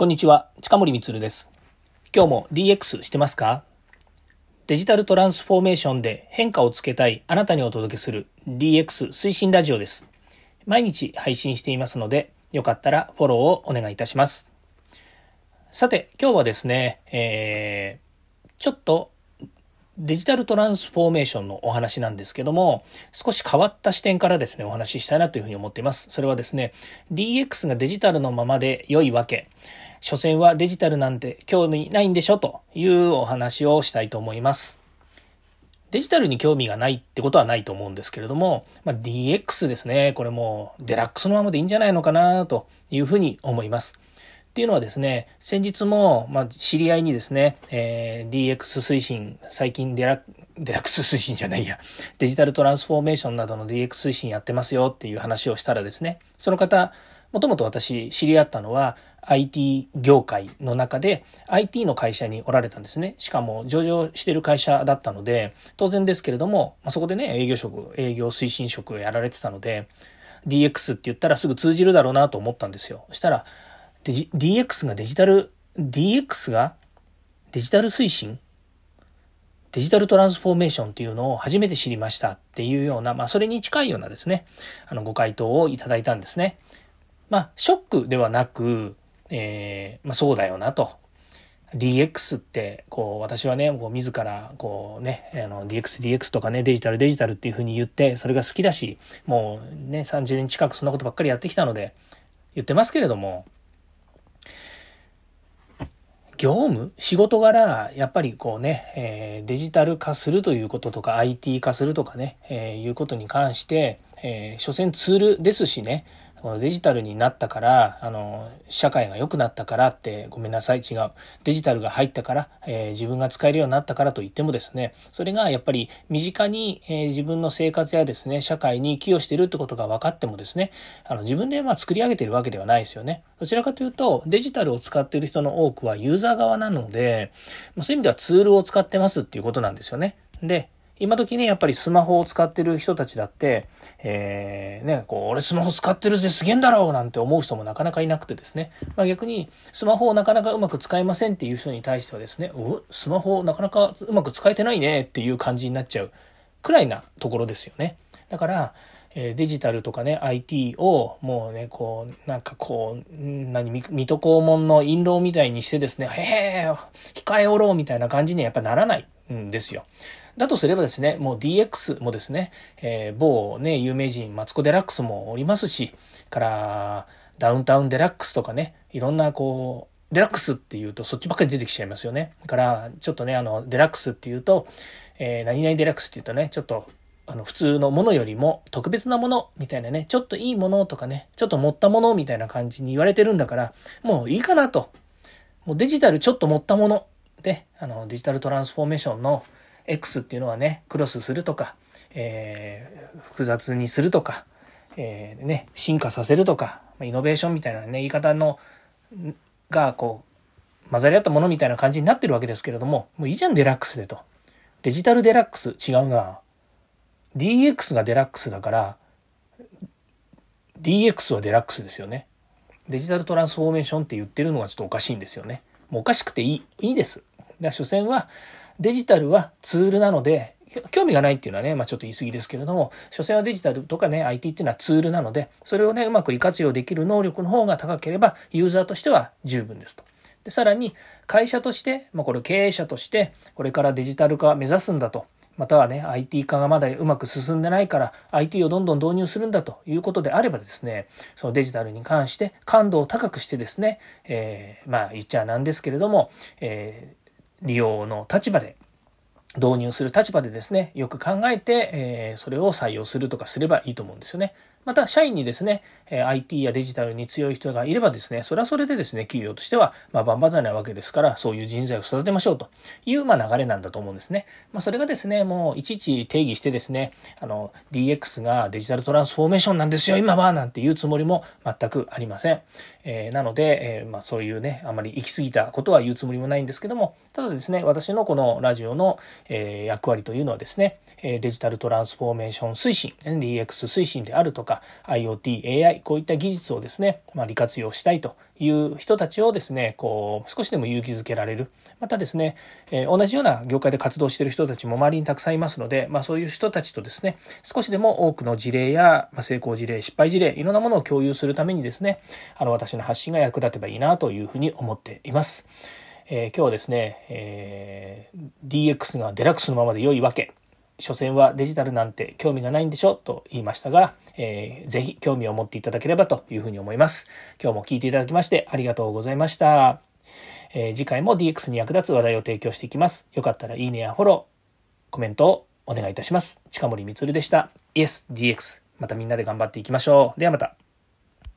こんにちは、近森光です。今日も DX してますか？デジタルトランスフォーメーションで変化をつけたいあなたにお届けする DX 推進ラジオです。毎日配信していますので、よかったらフォローをお願いいたします。さて、今日はですね、えー、ちょっとデジタルトランスフォーメーションのお話なんですけども、少し変わった視点からですね、お話ししたいなというふうに思っています。それはですね、DX がデジタルのままで良いわけ。所詮はデジタルなんて興味ないんでしょというお話をしたいと思います。デジタルに興味がないってことはないと思うんですけれども、まあ、DX ですね。これもデラックスのままでいいんじゃないのかなというふうに思います。っていうのはですね、先日も、まあ、知り合いにですね、えー、DX 推進、最近デラデラックス推進じゃないや、デジタルトランスフォーメーションなどの DX 推進やってますよっていう話をしたらですね、その方、もともと私知り合ったのは IT 業界の中で IT の会社におられたんですね。しかも上場してる会社だったので、当然ですけれども、まあ、そこでね、営業職、営業推進職やられてたので、DX って言ったらすぐ通じるだろうなと思ったんですよ。そしたら、DX がデジタル、DX がデジタル推進？デジタルトランスフォーメーションっていうのを初めて知りましたっていうような、まあそれに近いようなですね、あのご回答をいただいたんですね。まあ、ショックではなく、えー、まあ、そうだよなと。DX って、こう、私はね、こう自ら、こうね、あの、DX、DX とかね、デジタル、デジタルっていうふうに言って、それが好きだし、もうね、30年近くそんなことばっかりやってきたので、言ってますけれども、業務仕事柄、やっぱりこうね、えー、デジタル化するということとか、IT 化するとかね、えー、いうことに関して、えー、所詮ツールですしね、このデジタルになったから、あの、社会が良くなったからって、ごめんなさい、違う。デジタルが入ったから、えー、自分が使えるようになったからと言ってもですね、それがやっぱり身近に、えー、自分の生活やですね、社会に寄与してるってことが分かってもですね、あの、自分でまあ作り上げてるわけではないですよね。どちらかというと、デジタルを使っている人の多くはユーザー側なので、そういう意味ではツールを使ってますっていうことなんですよね。で、今時ね、やっぱりスマホを使ってる人たちだって、えー、ね、こう、俺スマホ使ってるぜ、すげえんだろうなんて思う人もなかなかいなくてですね。まあ、逆に、スマホをなかなかうまく使えませんっていう人に対してはですね、お、スマホなかなかうまく使えてないねっていう感じになっちゃうくらいなところですよね。だから、えデジタルとかね、IT をもうね、こう、なんかこう、何、水戸黄門の印籠みたいにしてですね、へえ、控えおろうみたいな感じにはやっぱならないんですよ。だとすればですね、もう DX もですね、えー、某ね、有名人、マツコ・デラックスもおりますし、からダウンタウン・デラックスとかね、いろんなこう、デラックスっていうとそっちばっかり出てきちゃいますよね。だから、ちょっとね、あの、デラックスっていうと、えー、何々デラックスっていうとね、ちょっと、あの、普通のものよりも特別なものみたいなね、ちょっといいものとかね、ちょっと持ったものみたいな感じに言われてるんだから、もういいかなと。もうデジタルちょっと持ったもので、あの、デジタルトランスフォーメーションの X っていうのはね、クロスするとか、えー、複雑にするとか、えー、ね、進化させるとか、イノベーションみたいなね、言い方の、が、こう、混ざり合ったものみたいな感じになってるわけですけれども、もういいじゃん、デラックスでと。デジタルデラックス違うな。DX がデラックスだから、DX はデラックスですよね。デジタルトランスフォーメーションって言ってるのがちょっとおかしいんですよね。もうおかしくていい、いいです。だ所詮は、デジタルはツールなので、興味がないっていうのはね、まあ、ちょっと言い過ぎですけれども、所詮はデジタルとかね、IT っていうのはツールなので、それをね、うまく利活用できる能力の方が高ければ、ユーザーとしては十分ですと。で、さらに、会社として、まあ、これ経営者として、これからデジタル化を目指すんだと。またはね、IT 化がまだうまく進んでないから、IT をどんどん導入するんだということであればですね、そのデジタルに関して感度を高くしてですね、えー、まあ言っちゃなんですけれども、えー利用の立場で導入する立場でですね、よく考えて、えー、それを採用するとかすればいいと思うんですよね。また、社員にですね、IT やデジタルに強い人がいればですね、それはそれでですね、企業としては、まあ、万々歳なわけですから、そういう人材を育てましょうという、まあ、流れなんだと思うんですね。まあ、それがですね、もう、いちいち定義してですね、あの、DX がデジタルトランスフォーメーションなんですよ、今は、なんていうつもりも全くありません。えー、なので、えー、まあ、そういうね、あまり行き過ぎたことは言うつもりもないんですけども、ただですね、私のこのラジオの、えー、役割というのはですね、デジタルトランスフォーメーション推進、DX 推進であるとか、か IoT、AI、こういった技術をですね、まあ、利活用したいという人たちをですね、こう、少しでも勇気づけられる。またですね、えー、同じような業界で活動している人たちも周りにたくさんいますので、まあそういう人たちとですね、少しでも多くの事例や、まあ、成功事例、失敗事例、いろんなものを共有するためにですね、あの私の発信が役立てばいいなというふうに思っています。えー、今日はですね、えー、DX がデラックスのままで良いわけ。所詮はデジタルなんて興味がないんでしょと言いましたが、えー、ぜひ興味を持っていただければというふうに思います。今日も聞いていただきましてありがとうございました。えー、次回も DX に役立つ話題を提供していきます。よかったらいいねやフォロー、コメントをお願いいたします。近森光でした。Yes, DX。またみんなで頑張っていきましょう。ではまた。